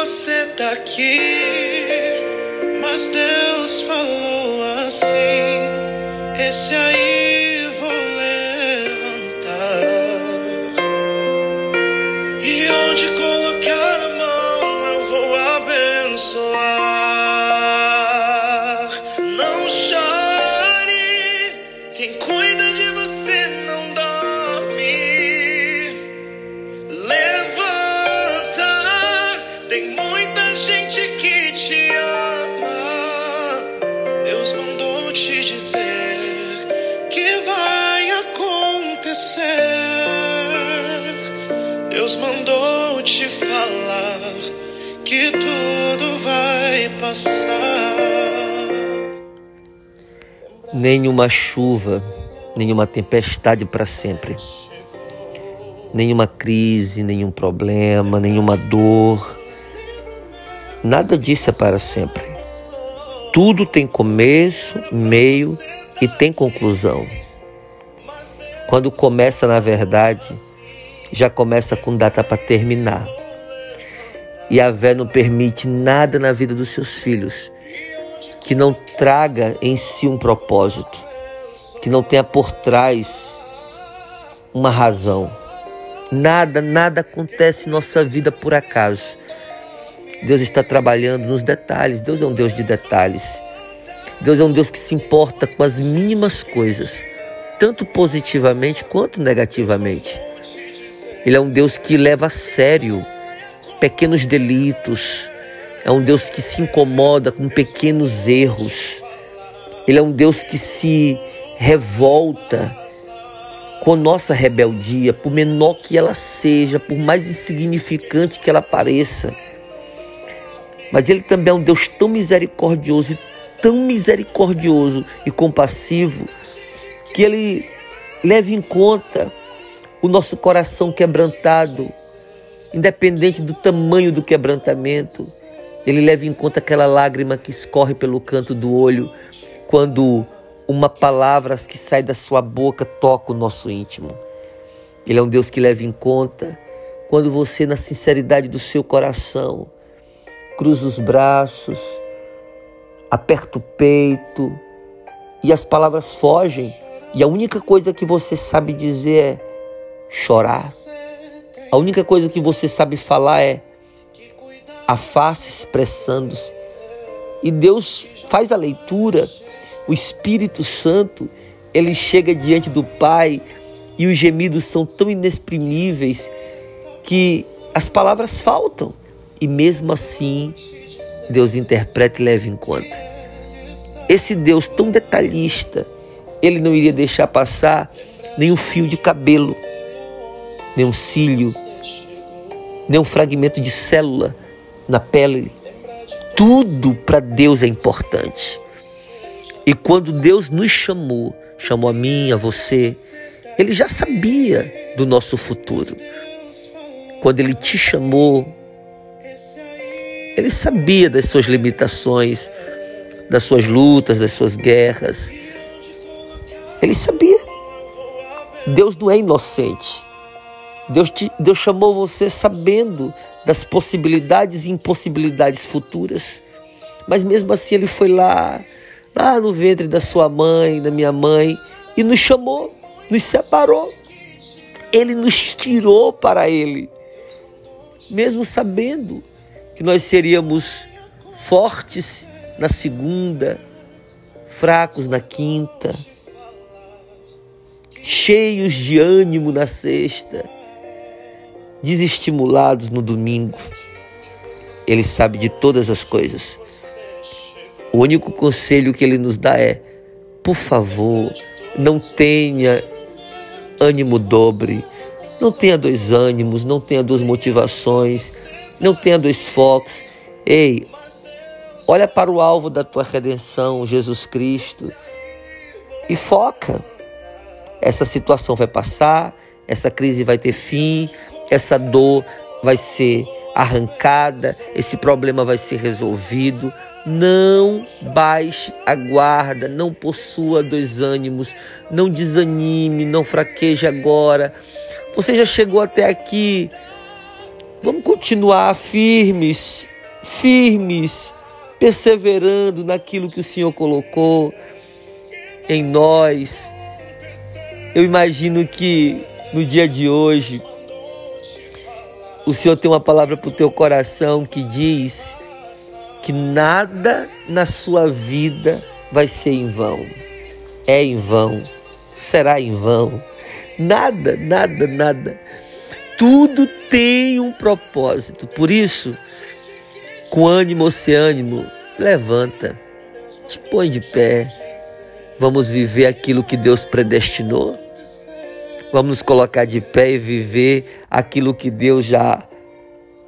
você estar aqui, mas Deus falou assim: Esse aí nenhuma chuva, nenhuma tempestade para sempre, nenhuma crise, nenhum problema, nenhuma dor, nada disso é para sempre. Tudo tem começo, meio e tem conclusão. Quando começa, na verdade, já começa com data para terminar. E a vé não permite nada na vida dos seus filhos que não traga em si um propósito, que não tenha por trás uma razão. Nada, nada acontece em nossa vida por acaso. Deus está trabalhando nos detalhes. Deus é um Deus de detalhes. Deus é um Deus que se importa com as mínimas coisas, tanto positivamente quanto negativamente. Ele é um Deus que leva a sério pequenos delitos, é um Deus que se incomoda com pequenos erros. Ele é um Deus que se revolta com nossa rebeldia, por menor que ela seja, por mais insignificante que ela pareça. Mas ele também é um Deus tão misericordioso, tão misericordioso e compassivo, que ele leva em conta o nosso coração quebrantado, independente do tamanho do quebrantamento. Ele leva em conta aquela lágrima que escorre pelo canto do olho quando uma palavra que sai da sua boca toca o nosso íntimo. Ele é um Deus que leva em conta quando você, na sinceridade do seu coração, cruza os braços, aperta o peito e as palavras fogem e a única coisa que você sabe dizer é chorar. A única coisa que você sabe falar é a face expressando-se. E Deus faz a leitura, o Espírito Santo, ele chega diante do Pai e os gemidos são tão inexprimíveis que as palavras faltam. E mesmo assim, Deus interpreta e leva em conta. Esse Deus tão detalhista, ele não iria deixar passar nenhum fio de cabelo, nenhum cílio, nenhum fragmento de célula na pele. Tudo para Deus é importante. E quando Deus nos chamou, chamou a mim, a você, Ele já sabia do nosso futuro. Quando Ele te chamou, Ele sabia das suas limitações, das suas lutas, das suas guerras. Ele sabia. Deus não é inocente. Deus, te, Deus chamou você sabendo das possibilidades e impossibilidades futuras. Mas mesmo assim ele foi lá, lá no ventre da sua mãe, da minha mãe, e nos chamou, nos separou. Ele nos tirou para ele, mesmo sabendo que nós seríamos fortes na segunda, fracos na quinta, cheios de ânimo na sexta desestimulados no domingo. Ele sabe de todas as coisas. O único conselho que ele nos dá é: por favor, não tenha ânimo dobre, não tenha dois ânimos, não tenha duas motivações, não tenha dois focos. Ei, olha para o alvo da tua redenção, Jesus Cristo, e foca. Essa situação vai passar, essa crise vai ter fim, essa dor vai ser arrancada, esse problema vai ser resolvido. Não baixe a guarda, não possua dois ânimos, não desanime, não fraqueje agora. Você já chegou até aqui. Vamos continuar firmes, firmes, perseverando naquilo que o Senhor colocou em nós. Eu imagino que no dia de hoje o Senhor tem uma palavra para o teu coração que diz que nada na sua vida vai ser em vão. É em vão, será em vão. Nada, nada, nada. Tudo tem um propósito. Por isso, com ânimo ou sem ânimo, levanta, te põe de pé. Vamos viver aquilo que Deus predestinou. Vamos nos colocar de pé e viver aquilo que Deus já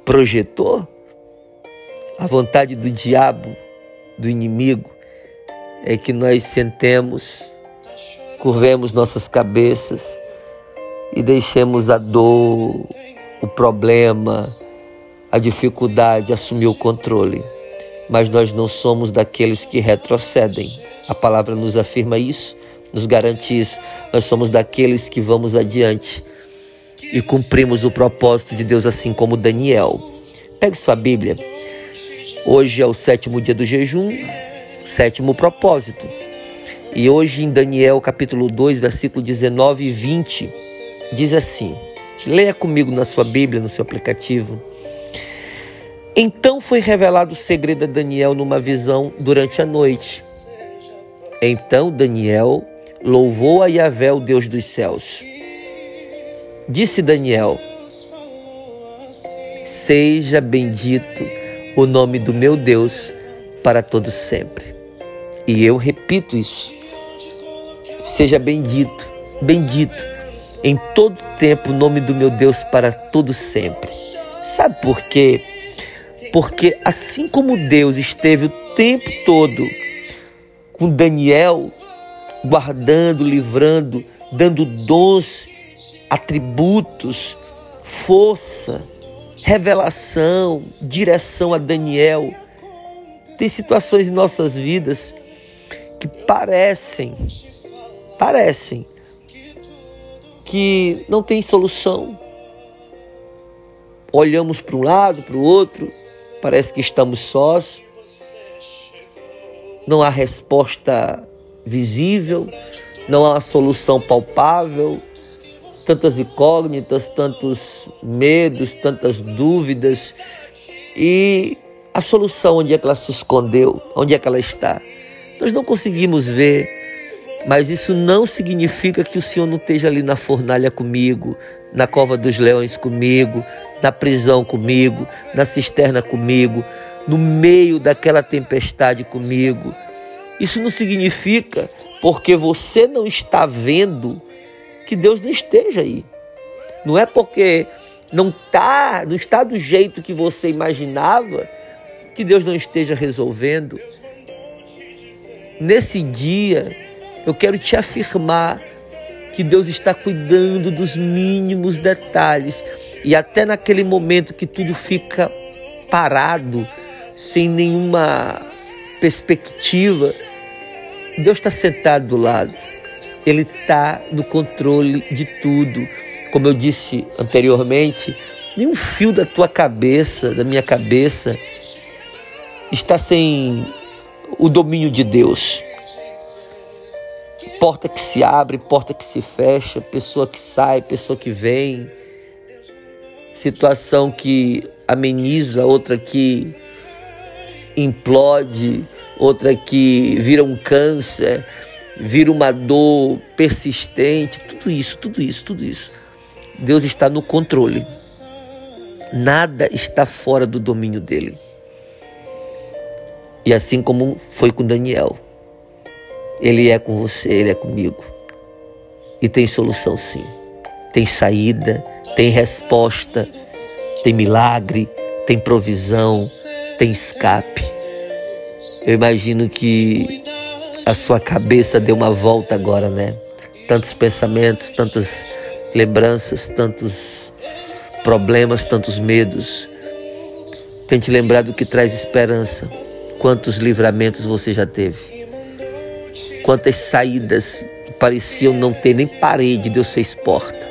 projetou. A vontade do diabo, do inimigo, é que nós sentemos, curvemos nossas cabeças e deixemos a dor, o problema, a dificuldade assumir o controle. Mas nós não somos daqueles que retrocedem. A palavra nos afirma isso, nos garante isso. Nós somos daqueles que vamos adiante e cumprimos o propósito de Deus, assim como Daniel. Pegue sua Bíblia Hoje é o sétimo dia do jejum, sétimo propósito. E hoje em Daniel capítulo 2, versículo 19 e 20, diz assim: Leia comigo na sua Bíblia, no seu aplicativo. Então foi revelado o segredo a Daniel numa visão durante a noite. Então Daniel louvou a Yahvé, o Deus dos céus. Disse Daniel: Seja bendito o nome do meu Deus para todos sempre. E eu repito isso. Seja bendito, bendito em todo tempo o nome do meu Deus para todos sempre. Sabe por quê? Porque assim como Deus esteve o tempo todo com Daniel, guardando, livrando, dando dons, atributos, força, revelação, direção a Daniel. Tem situações em nossas vidas que parecem, parecem que não tem solução. Olhamos para um lado, para o outro, parece que estamos sós. Não há resposta visível, não há solução palpável tantas incógnitas, tantos medos, tantas dúvidas. E a solução, onde é que ela se escondeu? Onde é que ela está? Nós não conseguimos ver, mas isso não significa que o Senhor não esteja ali na fornalha comigo, na cova dos leões comigo, na prisão comigo, na cisterna comigo, no meio daquela tempestade comigo. Isso não significa porque você não está vendo que Deus não esteja aí. Não é porque não tá, não está do jeito que você imaginava que Deus não esteja resolvendo. Nesse dia, eu quero te afirmar que Deus está cuidando dos mínimos detalhes e até naquele momento que tudo fica parado, sem nenhuma perspectiva, Deus está sentado do lado. Ele está no controle de tudo. Como eu disse anteriormente, nenhum fio da tua cabeça, da minha cabeça, está sem o domínio de Deus. Porta que se abre, porta que se fecha, pessoa que sai, pessoa que vem, situação que ameniza, outra que implode, outra que vira um câncer vira uma dor persistente, tudo isso, tudo isso, tudo isso. Deus está no controle. Nada está fora do domínio dele. E assim como foi com Daniel, ele é com você, ele é comigo. E tem solução sim. Tem saída, tem resposta, tem milagre, tem provisão, tem escape. Eu imagino que a sua cabeça deu uma volta agora, né? Tantos pensamentos, tantas lembranças, tantos problemas, tantos medos. Tente lembrar do que traz esperança. Quantos livramentos você já teve? Quantas saídas que pareciam não ter nem parede, Deus fez porta.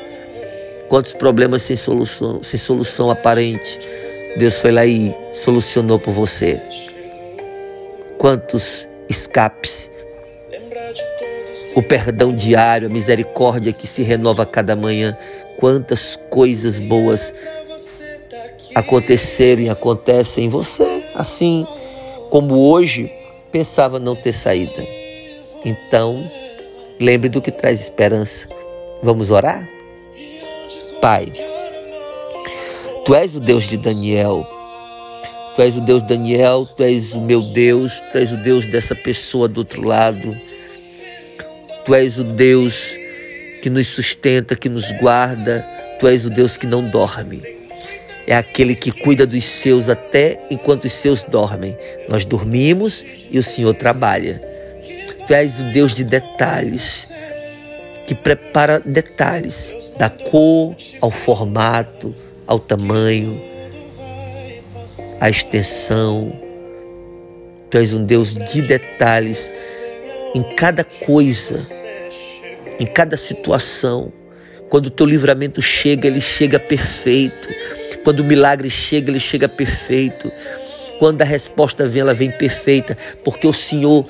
Quantos problemas sem solução, sem solução aparente, Deus foi lá e solucionou por você. Quantos escapes, o perdão diário, a misericórdia que se renova a cada manhã. Quantas coisas boas aconteceram e acontecem em você, assim como hoje pensava não ter saída. Então, lembre do que traz esperança. Vamos orar? Pai, Tu és o Deus de Daniel. Tu és o Deus de Daniel, Tu és o meu Deus, Tu és o Deus dessa pessoa do outro lado. Tu és o Deus que nos sustenta, que nos guarda. Tu és o Deus que não dorme. É aquele que cuida dos seus até enquanto os seus dormem. Nós dormimos e o Senhor trabalha. Tu és o Deus de detalhes, que prepara detalhes, da cor ao formato, ao tamanho, à extensão. Tu és um Deus de detalhes em cada coisa, em cada situação. Quando o teu livramento chega, ele chega perfeito. Quando o milagre chega, ele chega perfeito. Quando a resposta vem, ela vem perfeita, porque o Senhor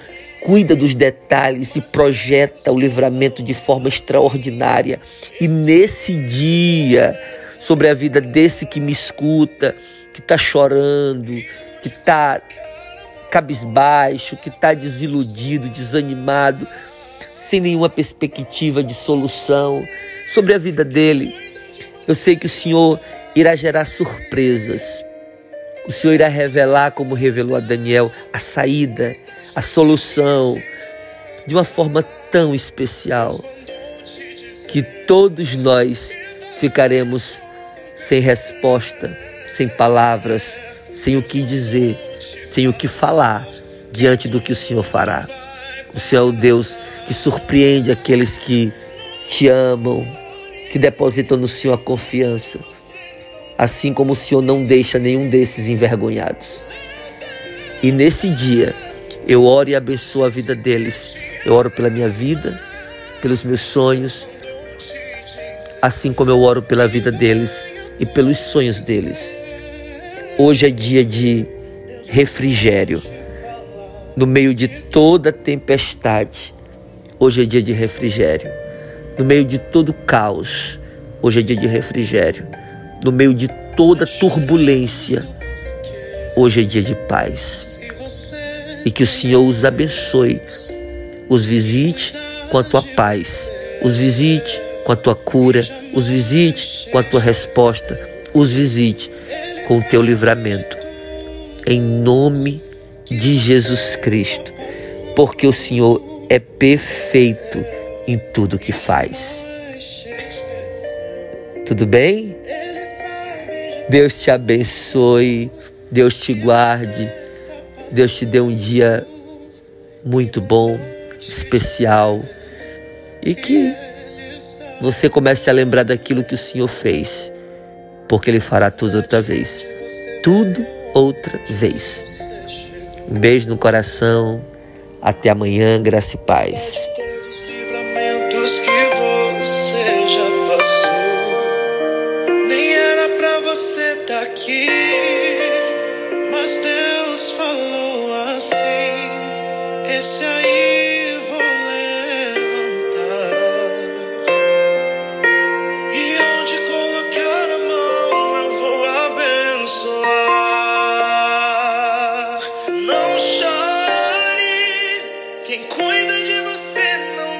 cuida dos detalhes e projeta o livramento de forma extraordinária. E nesse dia, sobre a vida desse que me escuta, que está chorando, que está cabisbaixo, que está desiludido, desanimado, sem nenhuma perspectiva de solução sobre a vida dele. Eu sei que o Senhor irá gerar surpresas. O Senhor irá revelar, como revelou a Daniel, a saída, a solução, de uma forma tão especial que todos nós ficaremos sem resposta, sem palavras, sem o que dizer sem o que falar diante do que o Senhor fará. O Senhor é o Deus que surpreende aqueles que te amam, que depositam no Senhor a confiança, assim como o Senhor não deixa nenhum desses envergonhados. E nesse dia, eu oro e abençoo a vida deles. Eu oro pela minha vida, pelos meus sonhos, assim como eu oro pela vida deles e pelos sonhos deles. Hoje é dia de refrigério. No meio de toda tempestade, hoje é dia de refrigério. No meio de todo caos, hoje é dia de refrigério. No meio de toda turbulência, hoje é dia de paz. E que o Senhor os abençoe, os visite com a tua paz, os visite com a tua cura, os visite com a tua resposta, os visite com o teu livramento. Em nome de Jesus Cristo, porque o Senhor é perfeito em tudo que faz. Tudo bem? Deus te abençoe, Deus te guarde, Deus te dê um dia muito bom, especial. E que você comece a lembrar daquilo que o Senhor fez, porque Ele fará tudo outra vez. Tudo outra vez. Um beijo no coração. Até amanhã, graça e paz. tá assim: esse de você não